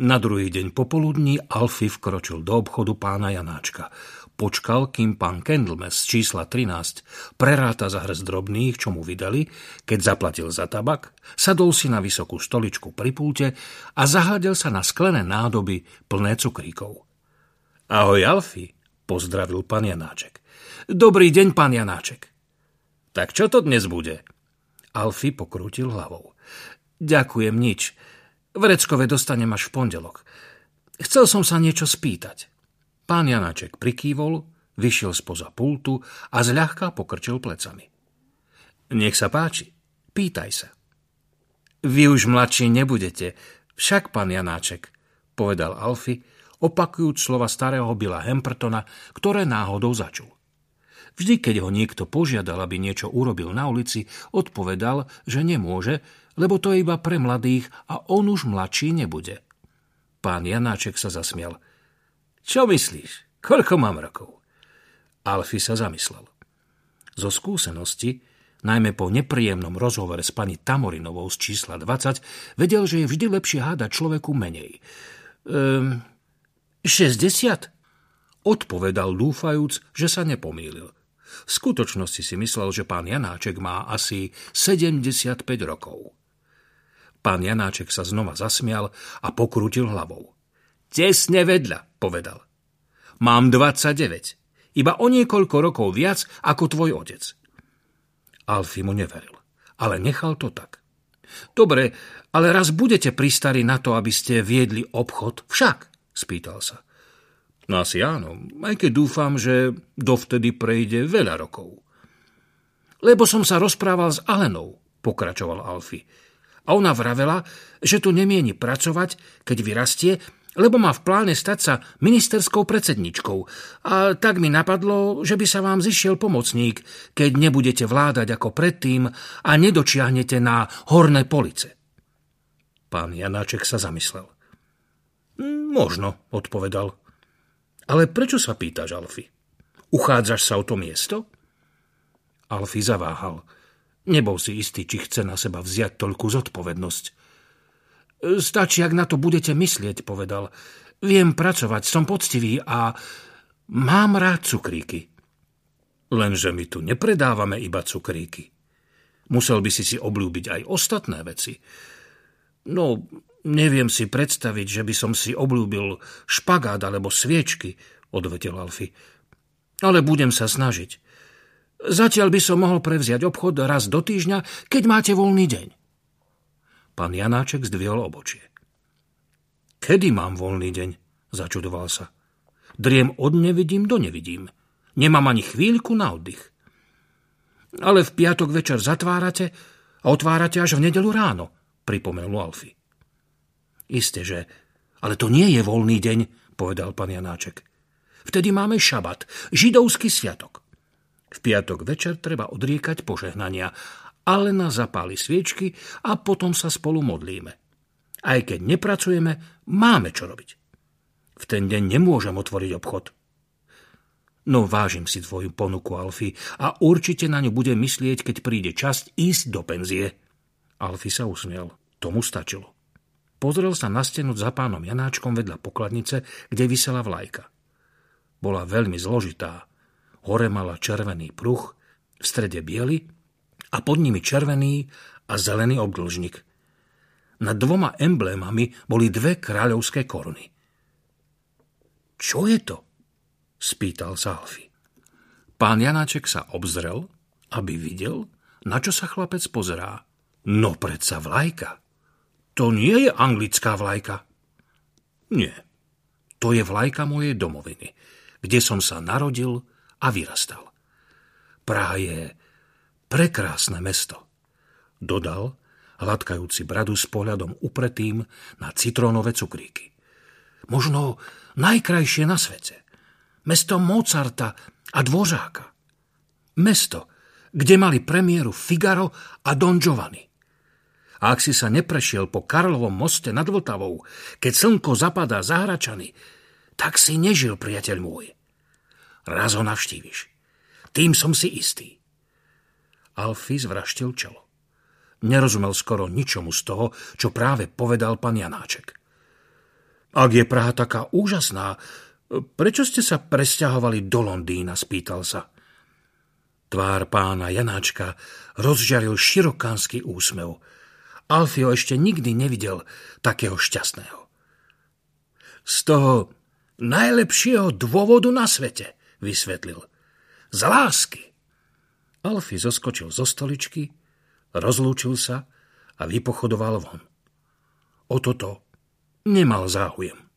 Na druhý deň popoludní Alfy vkročil do obchodu pána Janáčka. Počkal, kým pán Kendlmes z čísla 13 preráta za hrst drobných, čo mu vydali, keď zaplatil za tabak, sadol si na vysokú stoličku pri pulte a zahľadil sa na sklené nádoby plné cukríkov. Ahoj, Alfy, pozdravil pán Janáček. Dobrý deň, pán Janáček. Tak čo to dnes bude? Alfy pokrútil hlavou. Ďakujem, nič. Vreckové dostanem až v pondelok. Chcel som sa niečo spýtať. Pán Janaček prikývol, vyšiel spoza pultu a zľahka pokrčil plecami. Nech sa páči, pýtaj sa. Vy už mladší nebudete, však pán Janáček, povedal Alfy, opakujúc slova starého Bila Hempertona, ktoré náhodou začul. Vždy, keď ho niekto požiadal, aby niečo urobil na ulici, odpovedal, že nemôže, lebo to je iba pre mladých a on už mladší nebude. Pán Janáček sa zasmial. Čo myslíš? Koľko mám rokov? Alfy sa zamyslel. Zo skúsenosti, najmä po nepríjemnom rozhovore s pani Tamorinovou z čísla 20, vedel, že je vždy lepšie hádať človeku menej. Ehm, 60? Odpovedal dúfajúc, že sa nepomýlil. V skutočnosti si myslel, že pán Janáček má asi 75 rokov. Pán Janáček sa znova zasmial a pokrútil hlavou. Tesne vedľa, povedal. Mám 29. Iba o niekoľko rokov viac ako tvoj otec. Alfy mu neveril, ale nechal to tak. Dobre, ale raz budete pristari na to, aby ste viedli obchod však, spýtal sa. No asi áno, aj keď dúfam, že dovtedy prejde veľa rokov. Lebo som sa rozprával s Alenou, pokračoval Alfy. A ona vravela, že tu nemieni pracovať, keď vyrastie, lebo má v pláne stať sa ministerskou predsedničkou. A tak mi napadlo, že by sa vám zišiel pomocník, keď nebudete vládať ako predtým a nedočiahnete na horné police. Pán Janáček sa zamyslel. Možno, odpovedal. Ale prečo sa pýtaš, Alfy? Uchádzaš sa o to miesto? Alfy zaváhal. Nebol si istý, či chce na seba vziať toľkú zodpovednosť. Stačí, ak na to budete myslieť, povedal. Viem pracovať, som poctivý a mám rád cukríky. Lenže my tu nepredávame iba cukríky. Musel by si si oblúbiť aj ostatné veci. No, neviem si predstaviť, že by som si oblúbil špagát alebo sviečky, odvetil Alfy. Ale budem sa snažiť. Zatiaľ by som mohol prevziať obchod raz do týždňa, keď máte voľný deň. Pán Janáček zdvihol obočie. Kedy mám voľný deň? Začudoval sa. Driem od nevidím do nevidím. Nemám ani chvíľku na oddych. Ale v piatok večer zatvárate a otvárate až v nedelu ráno, pripomenul Alfy. Isté, že... Ale to nie je voľný deň, povedal pán Janáček. Vtedy máme šabat, židovský sviatok. V piatok večer treba odriekať požehnania. Alena zapáli sviečky a potom sa spolu modlíme. Aj keď nepracujeme, máme čo robiť. V ten deň nemôžem otvoriť obchod. No vážim si tvoju ponuku, Alfy, a určite na ňu budem myslieť, keď príde časť ísť do penzie. Alfy sa usmiel. Tomu stačilo. Pozrel sa na stenu za pánom Janáčkom vedľa pokladnice, kde vysela vlajka. Bola veľmi zložitá Hore mala červený pruh, v strede biely a pod nimi červený a zelený obdĺžnik. Nad dvoma emblémami boli dve kráľovské koruny. Čo je to? spýtal sa Alfy. Pán Janáček sa obzrel, aby videl, na čo sa chlapec pozerá. No predsa vlajka. To nie je anglická vlajka. Nie. To je vlajka mojej domoviny, kde som sa narodil a vyrastal. Praha je prekrásne mesto, dodal, hladkajúci bradu s pohľadom upretým na citrónové cukríky. Možno najkrajšie na svete. Mesto Mozarta a Dvořáka. Mesto, kde mali premiéru Figaro a Don Giovanni. A ak si sa neprešiel po Karlovom moste nad Vltavou, keď slnko zapadá za Hračany, tak si nežil, priateľ môj. Raz ho navštíviš. Tým som si istý. Alfy zvraštil čelo. Nerozumel skoro ničomu z toho, čo práve povedal pán Janáček. Ak je Praha taká úžasná, prečo ste sa presťahovali do Londýna, spýtal sa. Tvár pána Janáčka rozžaril širokánsky úsmev. Alfio ešte nikdy nevidel takého šťastného. Z toho najlepšieho dôvodu na svete, vysvetlil. Z lásky. Alfie zoskočil zo stoličky, rozlúčil sa a vypochodoval von. O toto nemal záujem.